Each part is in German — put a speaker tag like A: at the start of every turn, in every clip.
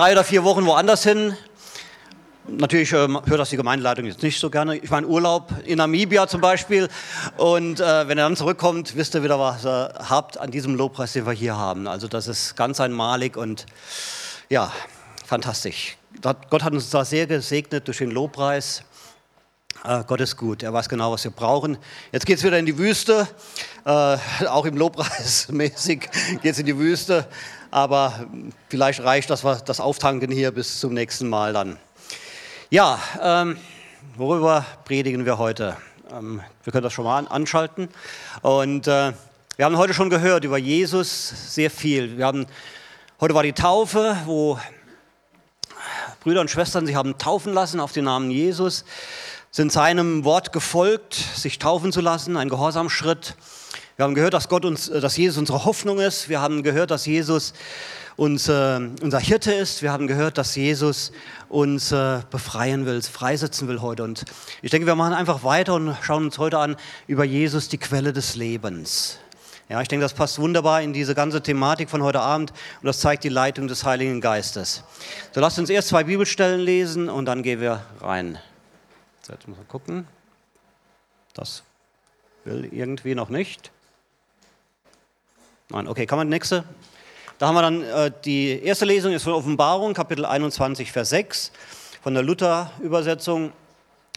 A: drei oder vier Wochen woanders hin. Natürlich ähm, hört das die Gemeindeleitung jetzt nicht so gerne. Ich in Urlaub in Namibia zum Beispiel. Und äh, wenn er dann zurückkommt, wisst ihr wieder, was ihr habt an diesem Lobpreis, den wir hier haben. Also das ist ganz einmalig und ja, fantastisch. Gott hat uns da sehr gesegnet durch den Lobpreis. Äh, Gott ist gut, er weiß genau, was wir brauchen. Jetzt geht es wieder in die Wüste, äh, auch im Lobpreis mäßig geht es in die Wüste, aber vielleicht reicht das, das Auftanken hier bis zum nächsten Mal dann. Ja, ähm, worüber predigen wir heute? Ähm, wir können das schon mal anschalten. Und äh, wir haben heute schon gehört über Jesus sehr viel. Wir haben, heute war die Taufe, wo Brüder und Schwestern sich haben taufen lassen auf den Namen Jesus sind seinem Wort gefolgt, sich taufen zu lassen, ein Gehorsamschritt. Wir haben gehört, dass Gott uns, äh, dass Jesus unsere Hoffnung ist. Wir haben gehört, dass Jesus uns, äh, unser Hirte ist. Wir haben gehört, dass Jesus uns äh, befreien will, freisetzen will heute. Und ich denke, wir machen einfach weiter und schauen uns heute an über Jesus, die Quelle des Lebens. Ja, ich denke, das passt wunderbar in diese ganze Thematik von heute Abend und das zeigt die Leitung des Heiligen Geistes. So lasst uns erst zwei Bibelstellen lesen und dann gehen wir rein. Jetzt muss man gucken. Das will irgendwie noch nicht. Nein, okay, kann man nächste? Da haben wir dann äh, die erste Lesung ist von Offenbarung, Kapitel 21, Vers 6 von der Luther-Übersetzung.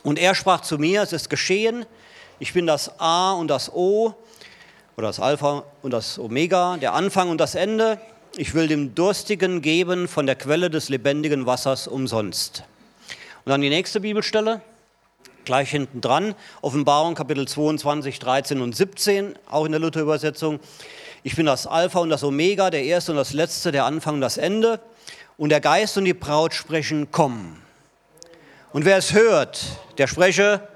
A: Und er sprach zu mir, es ist geschehen, ich bin das A und das O oder das Alpha und das Omega, der Anfang und das Ende. Ich will dem Durstigen geben von der Quelle des lebendigen Wassers umsonst. Und dann die nächste Bibelstelle, gleich hinten dran, Offenbarung Kapitel 22, 13 und 17, auch in der Luther-Übersetzung. Ich bin das Alpha und das Omega, der Erste und das Letzte, der Anfang und das Ende. Und der Geist und die Braut sprechen, komm. Und wer es hört, der spreche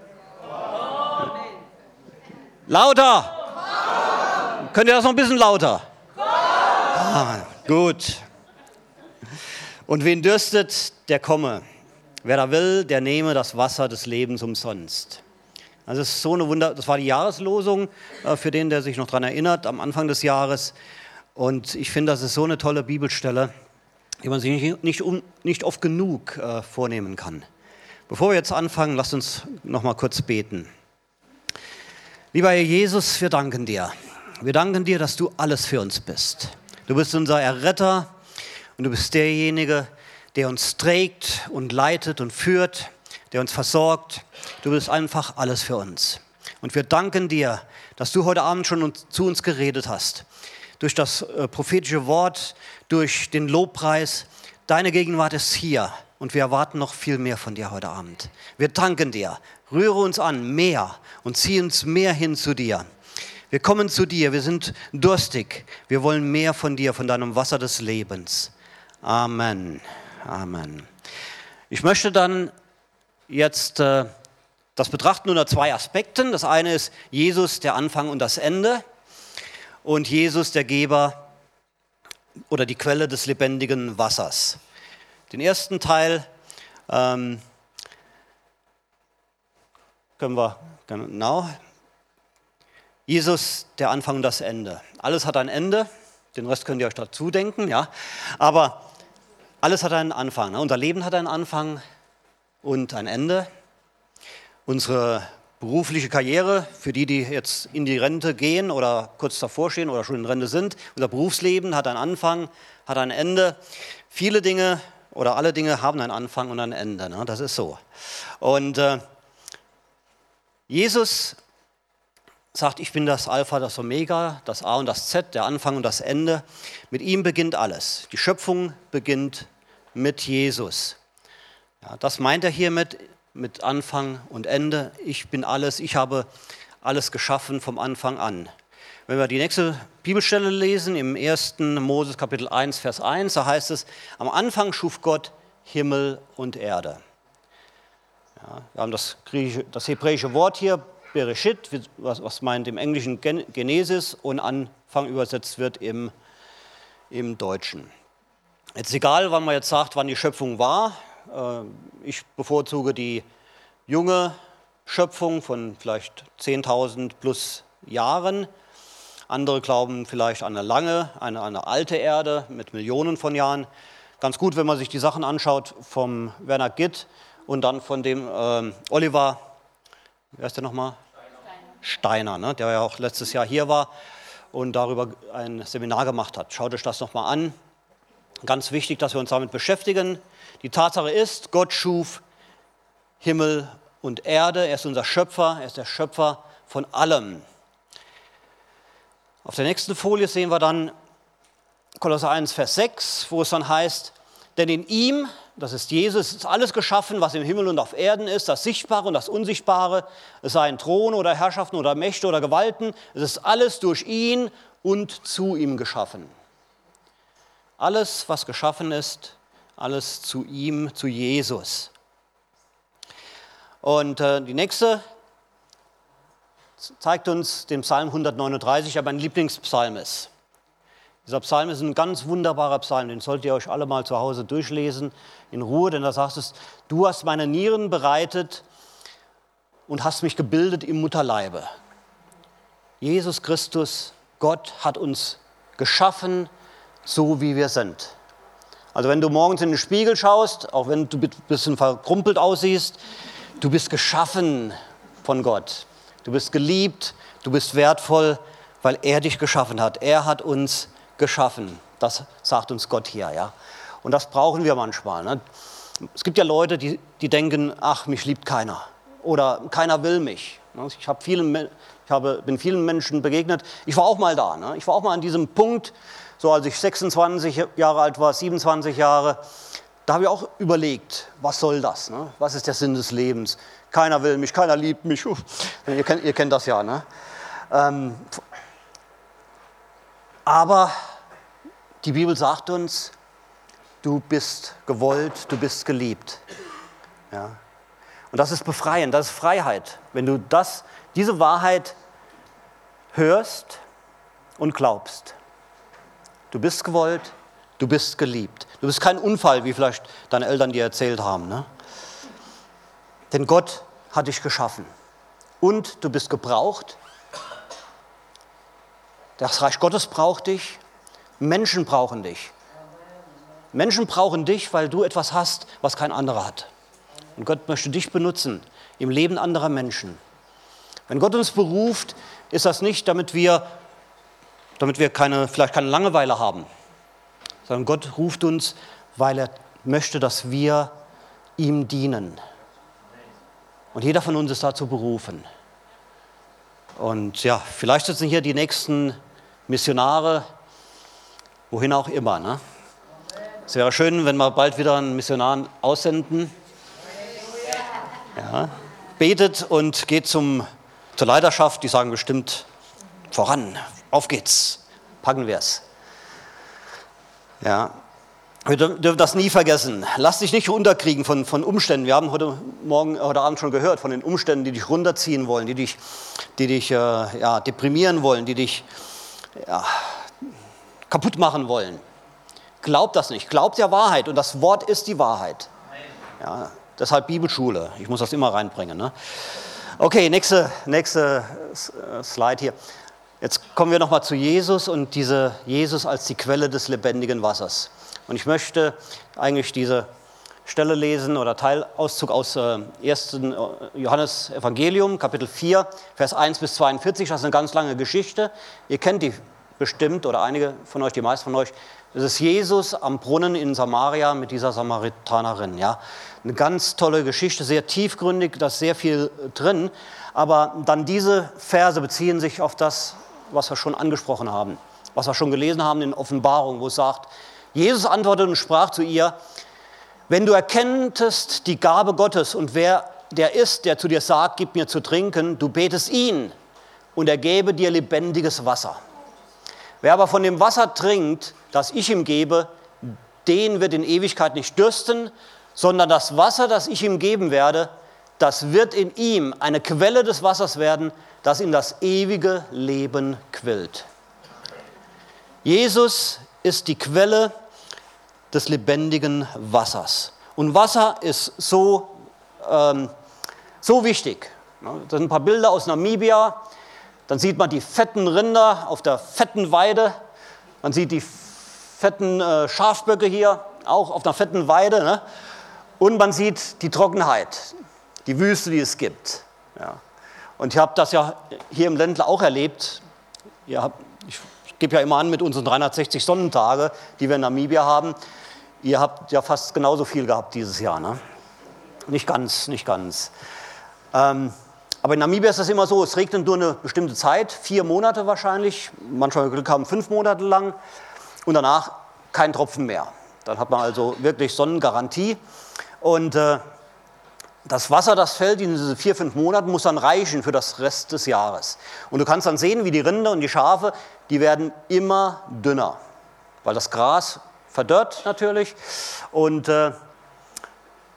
A: lauter. Könnt ihr das noch ein bisschen lauter? Ah, gut. Und wen dürstet, der komme. Wer da will, der nehme das Wasser des Lebens umsonst. Also das ist so eine Wunder, das war die Jahreslosung äh, für den, der sich noch daran erinnert, am Anfang des Jahres. Und ich finde, das ist so eine tolle Bibelstelle, die man sich nicht, nicht, nicht oft genug äh, vornehmen kann. Bevor wir jetzt anfangen, lasst uns noch mal kurz beten. Lieber Herr Jesus, wir danken dir. Wir danken dir, dass du alles für uns bist. Du bist unser Erretter und du bist derjenige, der uns trägt und leitet und führt, der uns versorgt. Du bist einfach alles für uns. Und wir danken dir, dass du heute Abend schon zu uns geredet hast. Durch das äh, prophetische Wort, durch den Lobpreis. Deine Gegenwart ist hier und wir erwarten noch viel mehr von dir heute Abend. Wir danken dir. Rühre uns an, mehr und zieh uns mehr hin zu dir. Wir kommen zu dir, wir sind durstig. Wir wollen mehr von dir, von deinem Wasser des Lebens. Amen. Amen. Ich möchte dann jetzt äh, das betrachten unter zwei Aspekten. Das eine ist Jesus, der Anfang und das Ende, und Jesus, der Geber oder die Quelle des lebendigen Wassers. Den ersten Teil ähm, können wir genau. Jesus, der Anfang und das Ende. Alles hat ein Ende. Den Rest könnt ihr euch dazu denken, ja. Aber alles hat einen Anfang. Ne? Unser Leben hat einen Anfang und ein Ende. Unsere berufliche Karriere, für die, die jetzt in die Rente gehen oder kurz davor stehen oder schon in Rente sind, unser Berufsleben hat einen Anfang, hat ein Ende. Viele Dinge oder alle Dinge haben einen Anfang und ein Ende. Ne? Das ist so. Und äh, Jesus sagt, ich bin das Alpha, das Omega, das A und das Z, der Anfang und das Ende. Mit ihm beginnt alles. Die Schöpfung beginnt mit Jesus. Ja, das meint er hiermit, mit Anfang und Ende. Ich bin alles, ich habe alles geschaffen vom Anfang an. Wenn wir die nächste Bibelstelle lesen, im 1. Moses Kapitel 1, Vers 1, da heißt es, am Anfang schuf Gott Himmel und Erde. Ja, wir haben das, das hebräische Wort hier, Bereshit, was, was meint im Englischen Genesis und Anfang übersetzt wird im, im Deutschen. Jetzt egal, wann man jetzt sagt, wann die Schöpfung war. Äh, ich bevorzuge die junge Schöpfung von vielleicht 10.000 plus Jahren. Andere glauben vielleicht an eine lange, eine, eine alte Erde mit Millionen von Jahren. ganz gut, wenn man sich die Sachen anschaut vom Werner Gitt und dann von dem ähm, Oliver, wer ist der nochmal? Steiner, Steiner ne? der ja auch letztes Jahr hier war und darüber ein Seminar gemacht hat. Schaut euch das nochmal an. Ganz wichtig, dass wir uns damit beschäftigen. Die Tatsache ist, Gott schuf Himmel und Erde. Er ist unser Schöpfer. Er ist der Schöpfer von allem. Auf der nächsten Folie sehen wir dann Kolosser 1, Vers 6, wo es dann heißt, denn in ihm, das ist Jesus, ist alles geschaffen, was im Himmel und auf Erden ist, das Sichtbare und das Unsichtbare, es seien Thron oder Herrschaften oder Mächte oder Gewalten, es ist alles durch ihn und zu ihm geschaffen. Alles, was geschaffen ist, alles zu ihm, zu Jesus. Und äh, die nächste zeigt uns den Psalm 139, der mein Lieblingspsalm ist. Dieser Psalm ist ein ganz wunderbarer Psalm, den solltet ihr euch alle mal zu Hause durchlesen, in Ruhe, denn da sagst es, du hast meine Nieren bereitet und hast mich gebildet im Mutterleibe. Jesus Christus, Gott hat uns geschaffen, so wie wir sind. Also wenn du morgens in den Spiegel schaust, auch wenn du ein bisschen verkrumpelt aussiehst, du bist geschaffen von Gott. Du bist geliebt, du bist wertvoll, weil er dich geschaffen hat. Er hat uns geschaffen. Das sagt uns Gott hier. Ja? Und das brauchen wir manchmal. Ne? Es gibt ja Leute, die, die denken, ach, mich liebt keiner. Oder keiner will mich. Ne? Ich, hab vielen, ich habe, bin vielen Menschen begegnet. Ich war auch mal da. Ne? Ich war auch mal an diesem Punkt, so als ich 26 Jahre alt war, 27 Jahre, da habe ich auch überlegt, was soll das? Ne? Was ist der Sinn des Lebens? Keiner will mich, keiner liebt mich. Ihr kennt, ihr kennt das ja. Ne? Ähm, aber die Bibel sagt uns, du bist gewollt, du bist geliebt. Ja? Und das ist befreiend, das ist Freiheit. Wenn du das, diese Wahrheit hörst und glaubst. Du bist gewollt, du bist geliebt. Du bist kein Unfall, wie vielleicht deine Eltern dir erzählt haben. Ne? Denn Gott hat dich geschaffen. Und du bist gebraucht. Das Reich Gottes braucht dich. Menschen brauchen dich. Menschen brauchen dich, weil du etwas hast, was kein anderer hat. Und Gott möchte dich benutzen im Leben anderer Menschen. Wenn Gott uns beruft, ist das nicht, damit wir, damit wir keine, vielleicht keine Langeweile haben, sondern Gott ruft uns, weil er möchte, dass wir ihm dienen. Und jeder von uns ist dazu berufen. Und ja, vielleicht sitzen hier die nächsten Missionare, wohin auch immer. Ne? Es wäre schön, wenn wir bald wieder einen Missionar aussenden. Ja. Betet und geht zum, zur Leiterschaft, die sagen bestimmt voran, auf geht's, packen wir es. Ja. Wir dürfen das nie vergessen. Lass dich nicht unterkriegen von, von Umständen. Wir haben heute Morgen, heute Abend schon gehört von den Umständen, die dich runterziehen wollen, die dich, die dich äh, ja, deprimieren wollen, die dich ja, kaputt machen wollen. Glaubt das nicht. Glaubt der Wahrheit und das Wort ist die Wahrheit. Ja, deshalb Bibelschule. Ich muss das immer reinbringen. Ne? Okay, nächste, nächste äh, Slide hier. Jetzt kommen wir nochmal zu Jesus und diese Jesus als die Quelle des lebendigen Wassers. Und ich möchte eigentlich diese Stelle lesen oder Teilauszug aus äh, 1. Äh, Johannes Evangelium, Kapitel 4, Vers 1 bis 42. Das ist eine ganz lange Geschichte. Ihr kennt die bestimmt oder einige von euch, die meisten von euch. Das ist Jesus am Brunnen in Samaria mit dieser Samaritanerin. Ja? Eine ganz tolle Geschichte, sehr tiefgründig, da ist sehr viel drin. Aber dann diese Verse beziehen sich auf das, was wir schon angesprochen haben, was wir schon gelesen haben in Offenbarung, wo es sagt, Jesus antwortete und sprach zu ihr, wenn du erkenntest die Gabe Gottes und wer der ist, der zu dir sagt, gib mir zu trinken, du betest ihn und er gebe dir lebendiges Wasser. Wer aber von dem Wasser trinkt, das ich ihm gebe, den wird in Ewigkeit nicht dürsten, sondern das Wasser, das ich ihm geben werde, das wird in ihm eine Quelle des Wassers werden, das in das ewige Leben quillt. Jesus ist die Quelle des lebendigen Wassers. Und Wasser ist so, ähm, so wichtig. Das sind ein paar Bilder aus Namibia. Dann sieht man die fetten Rinder auf der fetten Weide. Man sieht die fetten äh, Schafböcke hier auch auf einer fetten Weide. Ne? Und man sieht die Trockenheit, die Wüste, die es gibt. Ja. Und ich habe das ja hier im Ländler auch erlebt. Habt, ich gebe ja immer an mit unseren 360 Sonnentage, die wir in Namibia haben. Ihr habt ja fast genauso viel gehabt dieses Jahr. Ne? Nicht ganz, nicht ganz. Ähm, aber in Namibia ist das immer so, es regnet nur eine bestimmte Zeit, vier Monate wahrscheinlich, manchmal Glück haben fünf Monate lang und danach kein Tropfen mehr. Dann hat man also wirklich Sonnengarantie. Und äh, das Wasser, das fällt in diese vier, fünf Monaten, muss dann reichen für das Rest des Jahres. Und du kannst dann sehen, wie die Rinder und die Schafe, die werden immer dünner, weil das Gras verdörrt natürlich und, äh,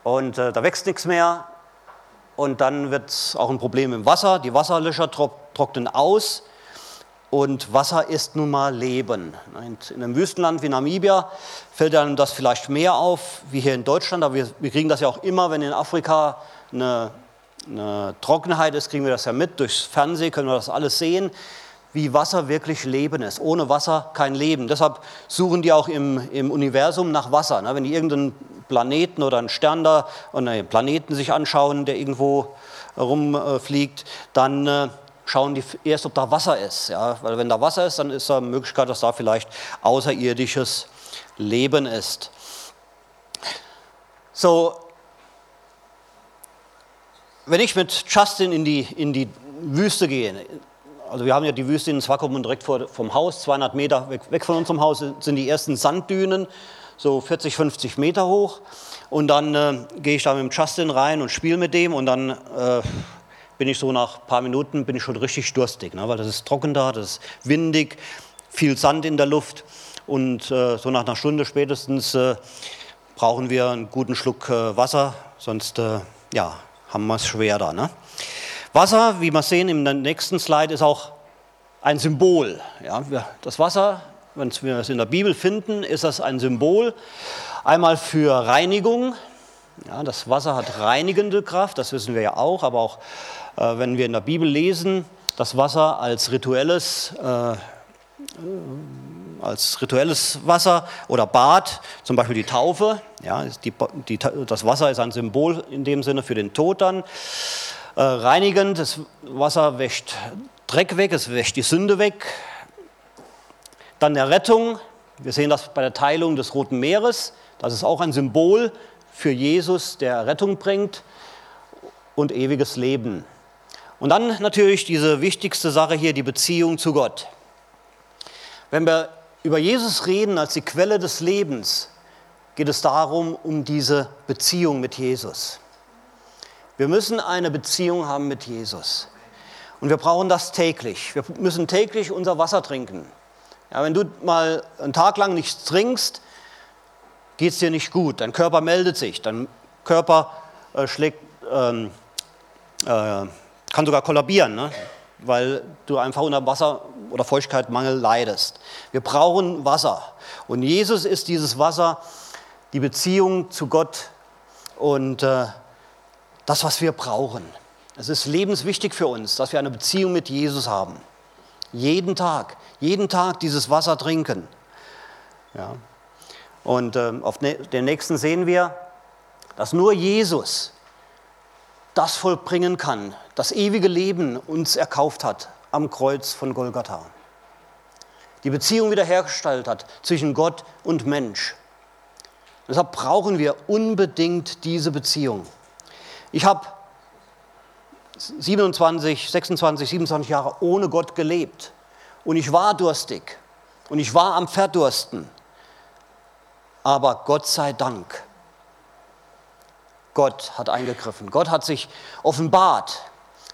A: und äh, da wächst nichts mehr. Und dann wird es auch ein Problem im Wasser. Die Wasserlöcher trocknen aus und Wasser ist nun mal Leben. In einem Wüstenland wie Namibia fällt einem das vielleicht mehr auf wie hier in Deutschland, aber wir, wir kriegen das ja auch immer, wenn in Afrika eine, eine, Trockenheit ist, kriegen wir das ja mit. Durchs Fernsehen können wir das alles sehen, wie Wasser wirklich Leben ist. Ohne Wasser kein Leben. Deshalb suchen die auch im, im Universum nach Wasser. Wenn die irgendeinen Planeten oder einen Stern da, oder einen Planeten sich anschauen, der irgendwo rumfliegt, dann äh, schauen die erst, ob da Wasser ist. Ja? Weil wenn da Wasser ist, dann ist da eine Möglichkeit, dass da vielleicht außerirdisches Leben ist. So, wenn ich mit Justin in die, in die Wüste gehe, also wir haben ja die Wüste in Swakopmund direkt vor, vom Haus, 200 Meter weg, weg von unserem Haus sind die ersten Sanddünen, so 40, 50 Meter hoch. Und dann äh, gehe ich da mit dem Justin rein und spiele mit dem und dann äh, bin ich so nach ein paar Minuten bin ich schon richtig durstig, ne? weil das ist trocken da, das ist windig, viel Sand in der Luft und äh, so nach einer Stunde spätestens äh, brauchen wir einen guten Schluck äh, Wasser, sonst äh, ja, haben wir es schwer da. Ne? Wasser, wie wir sehen im nächsten Slide, ist auch ein Symbol. Ja? Das Wasser, wenn wir es in der Bibel finden, ist das ein Symbol einmal für Reinigung. Ja, das Wasser hat reinigende Kraft, das wissen wir ja auch, aber auch wenn wir in der Bibel lesen, das Wasser als rituelles, äh, als rituelles Wasser oder Bad, zum Beispiel die Taufe. Ja, die, die, das Wasser ist ein Symbol in dem Sinne für den Tod dann. Äh, reinigend, das Wasser wäscht Dreck weg, es wäscht die Sünde weg. Dann der Rettung. Wir sehen das bei der Teilung des Roten Meeres. Das ist auch ein Symbol für Jesus, der Rettung bringt und ewiges Leben. Und dann natürlich diese wichtigste Sache hier, die Beziehung zu Gott. Wenn wir über Jesus reden als die Quelle des Lebens, geht es darum, um diese Beziehung mit Jesus. Wir müssen eine Beziehung haben mit Jesus. Und wir brauchen das täglich. Wir müssen täglich unser Wasser trinken. Ja, wenn du mal einen Tag lang nichts trinkst, geht es dir nicht gut. Dein Körper meldet sich. Dein Körper äh, schlägt, ähm, äh, kann sogar kollabieren, ne? weil du einfach unter Wasser- oder Feuchtigkeitsmangel leidest. Wir brauchen Wasser. Und Jesus ist dieses Wasser, die Beziehung zu Gott und äh, das, was wir brauchen. Es ist lebenswichtig für uns, dass wir eine Beziehung mit Jesus haben. Jeden Tag, jeden Tag dieses Wasser trinken. Ja. Und äh, auf ne den nächsten sehen wir, dass nur Jesus das vollbringen kann, das ewige Leben uns erkauft hat am Kreuz von Golgatha. Die Beziehung wiederhergestellt hat zwischen Gott und Mensch. Deshalb brauchen wir unbedingt diese Beziehung. Ich habe 27, 26, 27 Jahre ohne Gott gelebt und ich war durstig und ich war am Verdursten. Aber Gott sei Dank Gott hat eingegriffen. Gott hat sich offenbart.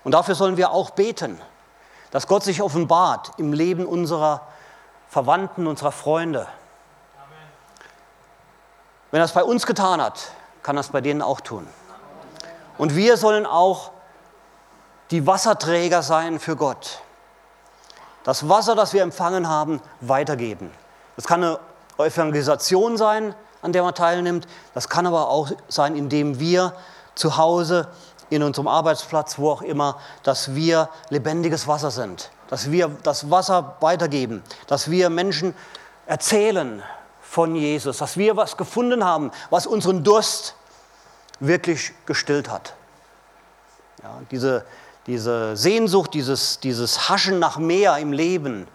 A: Und dafür sollen wir auch beten, dass Gott sich offenbart im Leben unserer Verwandten, unserer Freunde. Wenn er es bei uns getan hat, kann er es bei denen auch tun. Und wir sollen auch die Wasserträger sein für Gott. Das Wasser, das wir empfangen haben, weitergeben. Das kann eine Evangelisation sein, an der man teilnimmt. Das kann aber auch sein, indem wir zu Hause, in unserem Arbeitsplatz, wo auch immer, dass wir lebendiges Wasser sind, dass wir das Wasser weitergeben, dass wir Menschen erzählen von Jesus, dass wir was gefunden haben, was unseren Durst wirklich gestillt hat. Ja, diese, diese Sehnsucht, dieses, dieses Haschen nach mehr im Leben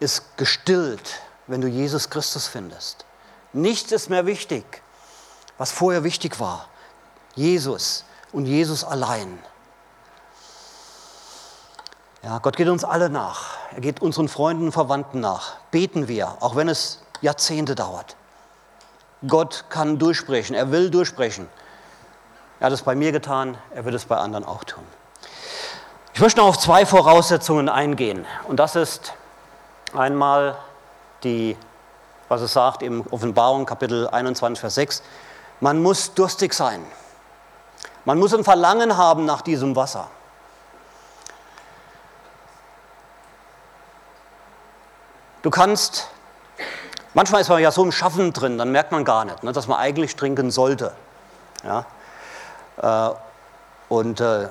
A: ist gestillt, wenn du Jesus Christus findest. Nichts ist mehr wichtig, was vorher wichtig war. Jesus und Jesus allein. Ja, Gott geht uns alle nach. Er geht unseren Freunden und Verwandten nach. Beten wir, auch wenn es Jahrzehnte dauert. Gott kann durchsprechen, er will durchsprechen. Er hat es bei mir getan, er wird es bei anderen auch tun. Ich möchte noch auf zwei Voraussetzungen eingehen. Und das ist einmal die, was es sagt im Offenbarung Kapitel 21, Vers 6. Man muss durstig sein. Man muss ein Verlangen haben nach diesem Wasser. Du kannst, manchmal ist man ja so im Schaffen drin, dann merkt man gar nicht, ne, dass man eigentlich trinken sollte. Ja? Äh, und äh,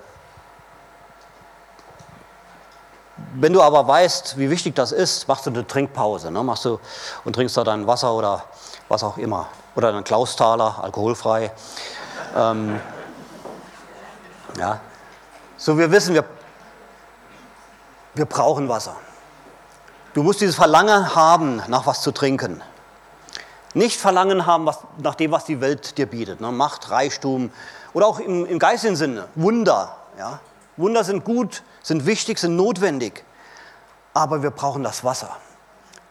A: wenn du aber weißt, wie wichtig das ist, machst du eine Trinkpause. Ne? Machst du und trinkst da dein Wasser oder was auch immer. Oder einen Klaustaler, alkoholfrei. Ähm, ja. So, wir wissen, wir, wir brauchen Wasser. Du musst dieses Verlangen haben, nach was zu trinken. Nicht Verlangen haben was, nach dem, was die Welt dir bietet. Ne? Macht, Reichtum oder auch im, im geistigen Sinne, Wunder. Ja? Wunder sind gut, sind wichtig, sind notwendig. Aber wir brauchen das Wasser.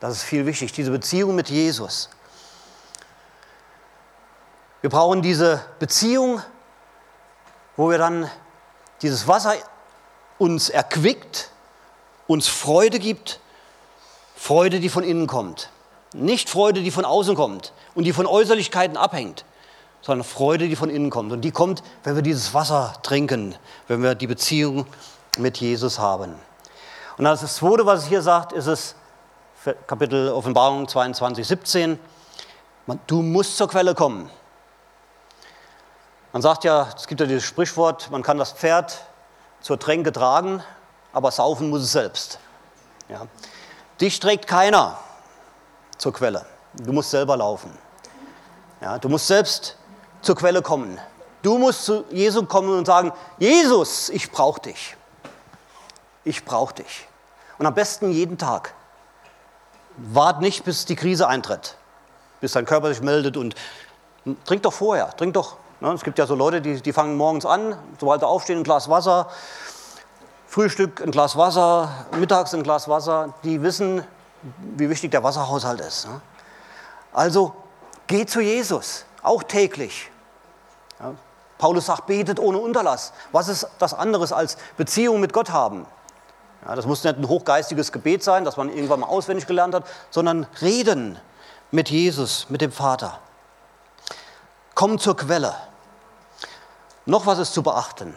A: Das ist viel wichtig, diese Beziehung mit Jesus. Wir brauchen diese Beziehung, wo wir dann dieses Wasser uns erquickt, uns Freude gibt Freude, die von innen kommt. Nicht Freude, die von außen kommt und die von Äußerlichkeiten abhängt, sondern Freude, die von innen kommt. Und die kommt, wenn wir dieses Wasser trinken, wenn wir die Beziehung mit Jesus haben. Und das Zweite, was es hier sagt, ist es Kapitel Offenbarung 22, 17. Du musst zur Quelle kommen. Man sagt ja, es gibt ja dieses Sprichwort, man kann das Pferd zur Tränke tragen, aber saufen muss es selbst. Ja. Dich trägt keiner zur Quelle. Du musst selber laufen. Ja, du musst selbst zur Quelle kommen. Du musst zu Jesus kommen und sagen, Jesus, ich brauche dich. Ich brauche dich. Und am besten jeden Tag. Wart nicht, bis die Krise eintritt, bis dein Körper sich meldet und trink doch vorher, trink doch. Ne? Es gibt ja so Leute, die, die fangen morgens an, sobald sie aufstehen, ein Glas Wasser, Frühstück ein Glas Wasser, mittags ein Glas Wasser, die wissen, wie wichtig der Wasserhaushalt ist. Ne? Also geh zu Jesus, auch täglich. Paulus sagt, betet ohne Unterlass. Was ist das anderes als Beziehung mit Gott haben? Ja, das muss nicht ein hochgeistiges Gebet sein, das man irgendwann mal auswendig gelernt hat, sondern reden mit Jesus, mit dem Vater. Komm zur Quelle. Noch was ist zu beachten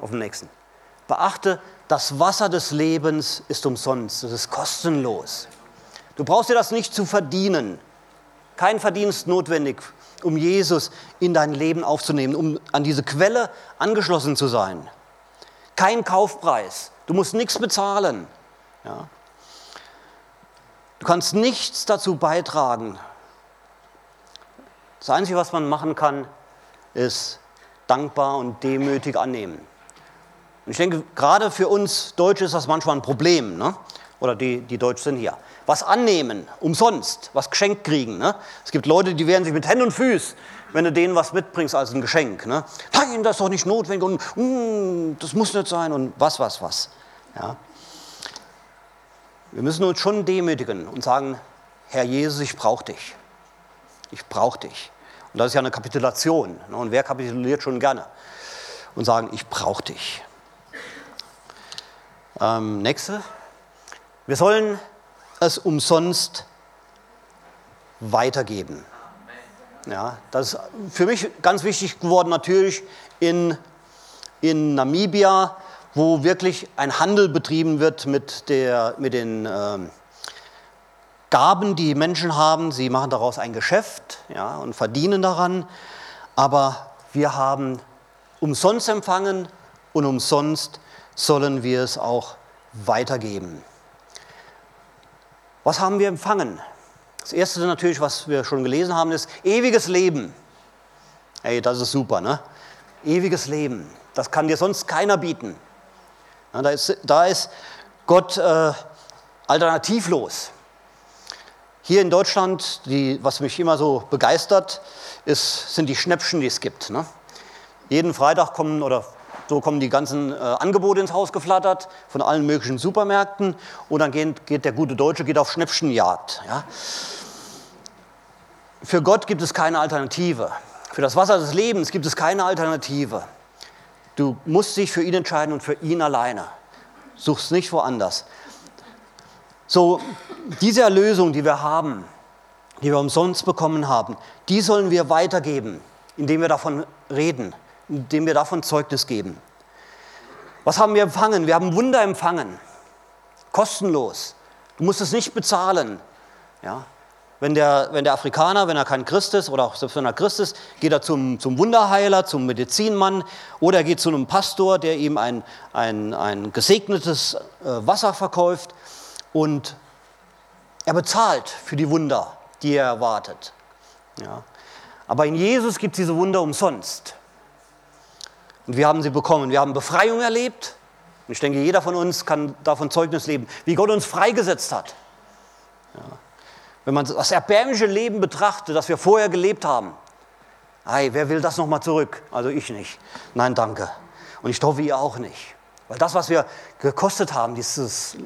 A: auf dem nächsten. Beachte, das Wasser des Lebens ist umsonst, es ist kostenlos. Du brauchst dir das nicht zu verdienen. Kein Verdienst notwendig, um Jesus in dein Leben aufzunehmen, um an diese Quelle angeschlossen zu sein. Kein Kaufpreis. Du musst nichts bezahlen. Ja. Du kannst nichts dazu beitragen. Das Einzige, was man machen kann, ist dankbar und demütig annehmen. Und ich denke, gerade für uns Deutsche ist das manchmal ein Problem, ne? Oder die, die Deutsch sind hier. Was annehmen, umsonst, was geschenkt kriegen. Ne? Es gibt Leute, die wehren sich mit Händen und Füßen, wenn du denen was mitbringst als ein Geschenk. Ne? Nein, das ist doch nicht notwendig und mm, das muss nicht sein und was, was, was. Ja? Wir müssen uns schon demütigen und sagen, Herr Jesus, ich brauche dich. Ich brauche dich. Und das ist ja eine Kapitulation. Ne? Und wer kapituliert schon gerne? Und sagen, ich brauche dich. Ähm, nächste. Wir sollen es umsonst weitergeben. Ja, das ist für mich ganz wichtig geworden, natürlich in, in Namibia, wo wirklich ein Handel betrieben wird mit, der, mit den äh, Gaben, die Menschen haben. Sie machen daraus ein Geschäft ja, und verdienen daran. Aber wir haben umsonst empfangen und umsonst sollen wir es auch weitergeben. Was haben wir empfangen? Das erste natürlich, was wir schon gelesen haben, ist ewiges Leben. Ey, das ist super, ne? Ewiges Leben. Das kann dir sonst keiner bieten. Ja, da, ist, da ist Gott äh, alternativlos. Hier in Deutschland, die, was mich immer so begeistert, ist, sind die Schnäppchen, die es gibt. Ne? Jeden Freitag kommen oder so kommen die ganzen äh, Angebote ins Haus geflattert von allen möglichen Supermärkten und dann geht, geht der gute Deutsche geht auf Schnäppchenjagd. Ja? Für Gott gibt es keine Alternative. Für das Wasser des Lebens gibt es keine Alternative. Du musst dich für ihn entscheiden und für ihn alleine. Suchst nicht woanders. So, diese Erlösung, die wir haben, die wir umsonst bekommen haben, die sollen wir weitergeben, indem wir davon reden, indem wir davon Zeugnis geben. Was haben wir empfangen? Wir haben Wunder empfangen. Kostenlos. Du musst es nicht bezahlen. Ja? Wenn der, wenn der Afrikaner, wenn er kein Christ ist oder auch selbst wenn er Christ ist, geht er zum, zum Wunderheiler, zum Medizinmann oder er geht zu einem Pastor, der ihm ein, ein, ein gesegnetes äh, Wasser verkauft und er bezahlt für die Wunder, die er erwartet. Ja. Aber in Jesus gibt es diese Wunder umsonst. Und wir haben sie bekommen. Wir haben Befreiung erlebt. Und ich denke, jeder von uns kann davon Zeugnis leben, wie Gott uns freigesetzt hat. Ja. Wenn man das erbärmliche Leben betrachtet, das wir vorher gelebt haben, hey, wer will das nochmal zurück? Also ich nicht. Nein, danke. Und ich hoffe, ihr auch nicht. Weil das, was wir gekostet haben, dieses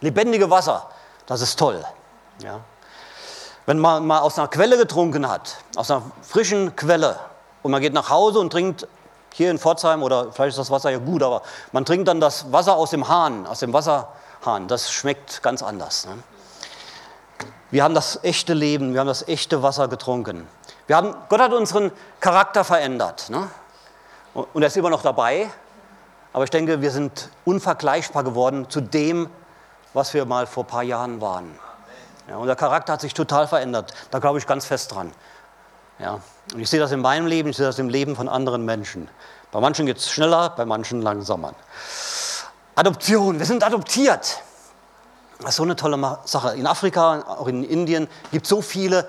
A: lebendige Wasser, das ist toll. Ja. Wenn man mal aus einer Quelle getrunken hat, aus einer frischen Quelle, und man geht nach Hause und trinkt hier in Pforzheim, oder vielleicht ist das Wasser ja gut, aber man trinkt dann das Wasser aus dem Hahn, aus dem Wasserhahn, das schmeckt ganz anders. Ne? Wir haben das echte Leben, wir haben das echte Wasser getrunken. Wir haben, Gott hat unseren Charakter verändert. Ne? Und er ist immer noch dabei. Aber ich denke, wir sind unvergleichbar geworden zu dem, was wir mal vor ein paar Jahren waren. Ja, unser Charakter hat sich total verändert. Da glaube ich ganz fest dran. Ja, und ich sehe das in meinem Leben, ich sehe das im Leben von anderen Menschen. Bei manchen geht es schneller, bei manchen langsamer. Adoption, wir sind adoptiert. Das ist so eine tolle Sache. In Afrika, auch in Indien, gibt es so viele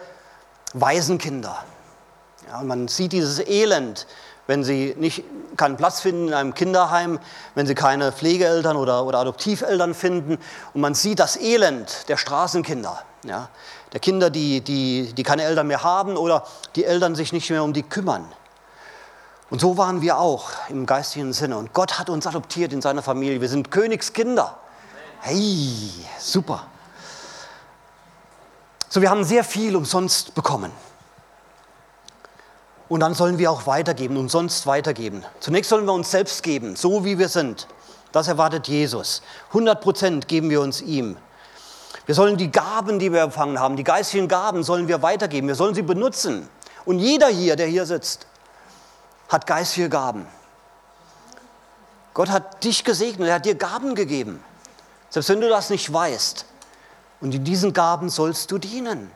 A: Waisenkinder. Ja, und man sieht dieses Elend, wenn sie nicht, keinen Platz finden in einem Kinderheim, wenn sie keine Pflegeeltern oder, oder Adoptiveltern finden. Und man sieht das Elend der Straßenkinder. Ja, der Kinder, die, die, die keine Eltern mehr haben oder die Eltern sich nicht mehr um die kümmern. Und so waren wir auch im geistigen Sinne. Und Gott hat uns adoptiert in seine Familie. Wir sind Königskinder. Hey, super. So, wir haben sehr viel umsonst bekommen. Und dann sollen wir auch weitergeben, umsonst weitergeben. Zunächst sollen wir uns selbst geben, so wie wir sind. Das erwartet Jesus. 100 Prozent geben wir uns ihm. Wir sollen die Gaben, die wir empfangen haben, die geistigen Gaben, sollen wir weitergeben. Wir sollen sie benutzen. Und jeder hier, der hier sitzt, hat geistige Gaben. Gott hat dich gesegnet, er hat dir Gaben gegeben. Selbst wenn du das nicht weißt. Und in diesen Gaben sollst du dienen.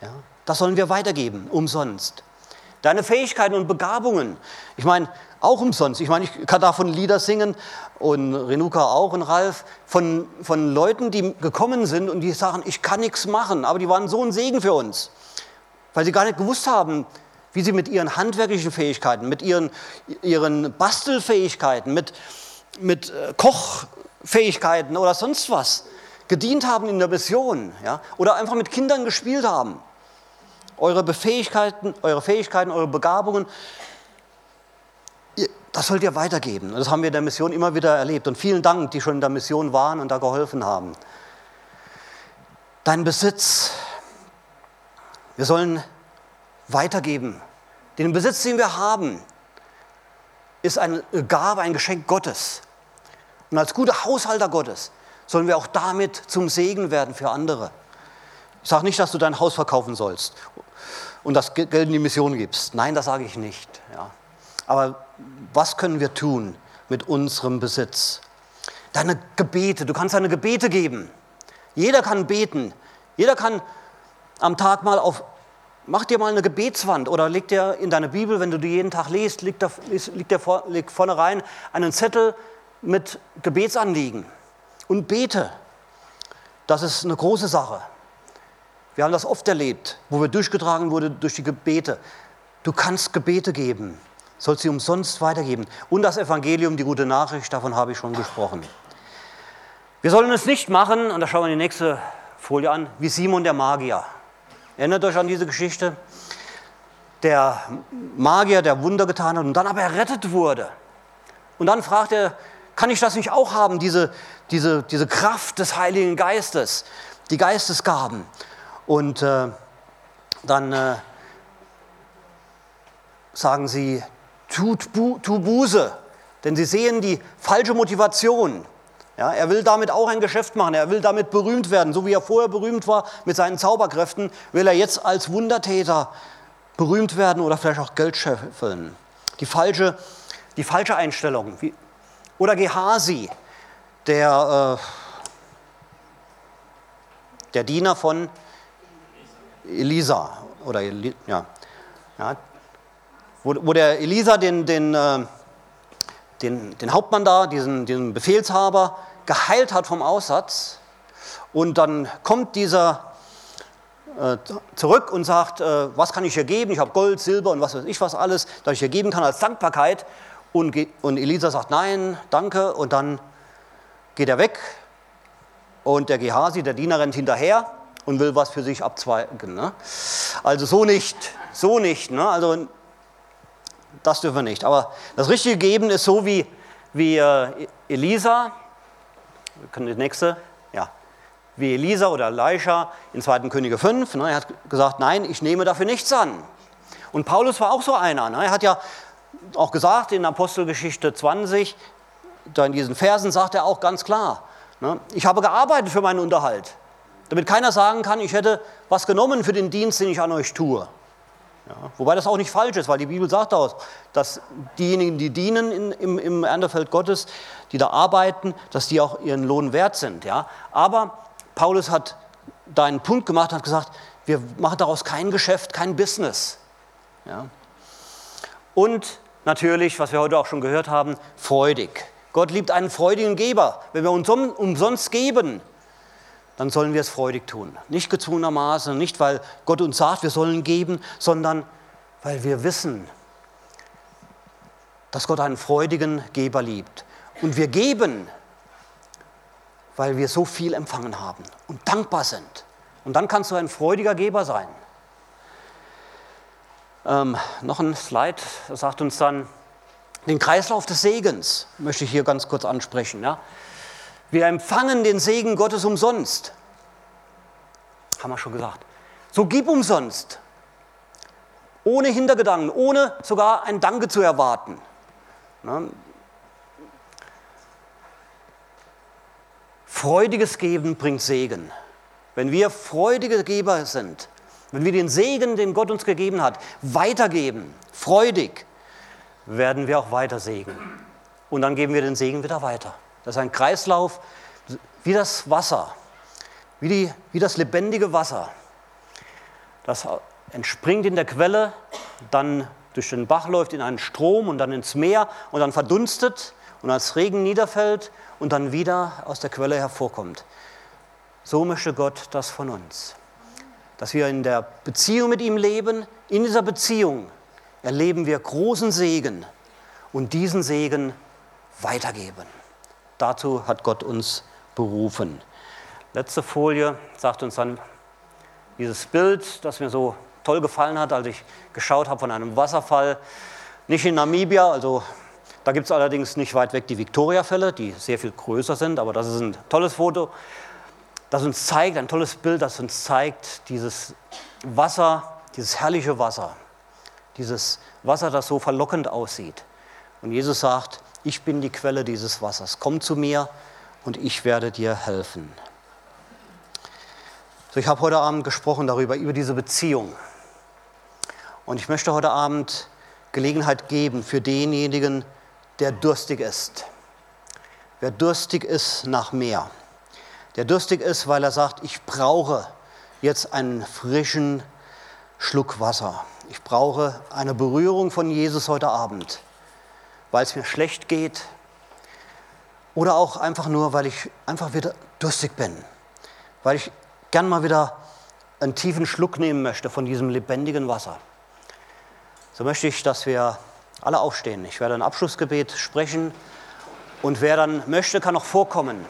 A: Ja, das sollen wir weitergeben, umsonst. Deine Fähigkeiten und Begabungen, ich meine, auch umsonst. Ich meine, ich kann davon Lieder singen und Renuka auch und Ralf, von, von Leuten, die gekommen sind und die sagen, ich kann nichts machen, aber die waren so ein Segen für uns, weil sie gar nicht gewusst haben, wie sie mit ihren handwerklichen Fähigkeiten, mit ihren, ihren Bastelfähigkeiten, mit, mit äh, Koch, Fähigkeiten oder sonst was gedient haben in der Mission ja? oder einfach mit Kindern gespielt haben. Eure Fähigkeiten, eure Fähigkeiten, eure Begabungen, das sollt ihr weitergeben. Das haben wir in der Mission immer wieder erlebt. Und vielen Dank, die schon in der Mission waren und da geholfen haben. Dein Besitz, wir sollen weitergeben. Den Besitz, den wir haben, ist eine Gabe, ein Geschenk Gottes. Und als gute Haushalter Gottes sollen wir auch damit zum Segen werden für andere. Ich sage nicht, dass du dein Haus verkaufen sollst und das Geld in die Mission gibst. Nein, das sage ich nicht. Ja. Aber was können wir tun mit unserem Besitz? Deine Gebete, du kannst deine Gebete geben. Jeder kann beten. Jeder kann am Tag mal auf, mach dir mal eine Gebetswand oder leg dir in deine Bibel, wenn du die jeden Tag liest, leg, da, leg, dir vor, leg vorne rein einen Zettel mit Gebetsanliegen und bete. Das ist eine große Sache. Wir haben das oft erlebt, wo wir durchgetragen wurden durch die Gebete. Du kannst Gebete geben, sollst sie umsonst weitergeben. Und das Evangelium, die gute Nachricht, davon habe ich schon gesprochen. Wir sollen es nicht machen, und da schauen wir die nächste Folie an, wie Simon der Magier. Erinnert euch an diese Geschichte? Der Magier, der Wunder getan hat und dann aber errettet wurde. Und dann fragt er, kann ich das nicht auch haben, diese, diese, diese Kraft des Heiligen Geistes, die Geistesgaben? Und äh, dann äh, sagen sie, tut bu, tu Buße, denn sie sehen die falsche Motivation. Ja, er will damit auch ein Geschäft machen, er will damit berühmt werden. So wie er vorher berühmt war mit seinen Zauberkräften, will er jetzt als Wundertäter berühmt werden oder vielleicht auch Geld scheffeln. Die falsche, die falsche Einstellung. Oder Gehasi, der, äh, der Diener von Elisa. Oder ja, ja, wo, wo der Elisa den, den, äh, den, den Hauptmann da, diesen, diesen Befehlshaber, geheilt hat vom Aussatz. Und dann kommt dieser äh, zurück und sagt, äh, was kann ich hier geben? Ich habe Gold, Silber und was weiß ich was alles, das ich hier geben kann als Dankbarkeit. Und, und Elisa sagt, nein, danke. Und dann geht er weg. Und der Gehasi, der Diener, rennt hinterher und will was für sich abzweigen. Ne? Also so nicht, so nicht. Ne? Also das dürfen wir nicht. Aber das richtige Geben ist so wie, wie äh, Elisa, wir können die nächste, ja, wie Elisa oder Elisha in 2. Könige 5. Ne, er hat gesagt, nein, ich nehme dafür nichts an. Und Paulus war auch so einer. Ne? Er hat ja auch gesagt in Apostelgeschichte 20, da in diesen Versen sagt er auch ganz klar, ne, ich habe gearbeitet für meinen Unterhalt, damit keiner sagen kann, ich hätte was genommen für den Dienst, den ich an euch tue. Ja, wobei das auch nicht falsch ist, weil die Bibel sagt auch, dass diejenigen, die dienen in, im, im Erntefeld Gottes, die da arbeiten, dass die auch ihren Lohn wert sind. Ja? Aber Paulus hat da einen Punkt gemacht hat gesagt, wir machen daraus kein Geschäft, kein Business. Ja? Und natürlich, was wir heute auch schon gehört haben, freudig. Gott liebt einen freudigen Geber. Wenn wir uns umsonst geben, dann sollen wir es freudig tun. Nicht gezwungenermaßen, nicht weil Gott uns sagt, wir sollen geben, sondern weil wir wissen, dass Gott einen freudigen Geber liebt. Und wir geben, weil wir so viel empfangen haben und dankbar sind. Und dann kannst du ein freudiger Geber sein. Ähm, noch ein Slide, das sagt uns dann, den Kreislauf des Segens möchte ich hier ganz kurz ansprechen. Ja? Wir empfangen den Segen Gottes umsonst. Haben wir schon gesagt. So gib umsonst. Ohne Hintergedanken, ohne sogar ein Danke zu erwarten. Ne? Freudiges Geben bringt Segen. Wenn wir freudige Geber sind, wenn wir den Segen, den Gott uns gegeben hat, weitergeben, freudig, werden wir auch weiter segnen. Und dann geben wir den Segen wieder weiter. Das ist ein Kreislauf wie das Wasser, wie, die, wie das lebendige Wasser. Das entspringt in der Quelle, dann durch den Bach läuft in einen Strom und dann ins Meer und dann verdunstet und als Regen niederfällt und dann wieder aus der Quelle hervorkommt. So möchte Gott das von uns. Dass wir in der Beziehung mit ihm leben, in dieser Beziehung erleben wir großen Segen und diesen Segen weitergeben. Dazu hat Gott uns berufen. Letzte Folie sagt uns dann dieses Bild, das mir so toll gefallen hat, als ich geschaut habe von einem Wasserfall. Nicht in Namibia, also da gibt es allerdings nicht weit weg die Victoria-Fälle, die sehr viel größer sind, aber das ist ein tolles Foto, das uns zeigt, ein tolles Bild, das uns zeigt, dieses Wasser, dieses herrliche Wasser, dieses Wasser, das so verlockend aussieht. Und Jesus sagt, ich bin die Quelle dieses Wassers. Komm zu mir und ich werde dir helfen. So, ich habe heute Abend gesprochen darüber, über diese Beziehung. Und ich möchte heute Abend Gelegenheit geben für denjenigen, der durstig ist. Wer durstig ist nach mehr. Der durstig ist, weil er sagt, ich brauche jetzt einen frischen Schluck Wasser. Ich brauche eine Berührung von Jesus heute Abend weil es mir schlecht geht oder auch einfach nur, weil ich einfach wieder durstig bin, weil ich gern mal wieder einen tiefen Schluck nehmen möchte von diesem lebendigen Wasser, so möchte ich, dass wir alle aufstehen. Ich werde ein Abschlussgebet sprechen und wer dann möchte, kann noch vorkommen.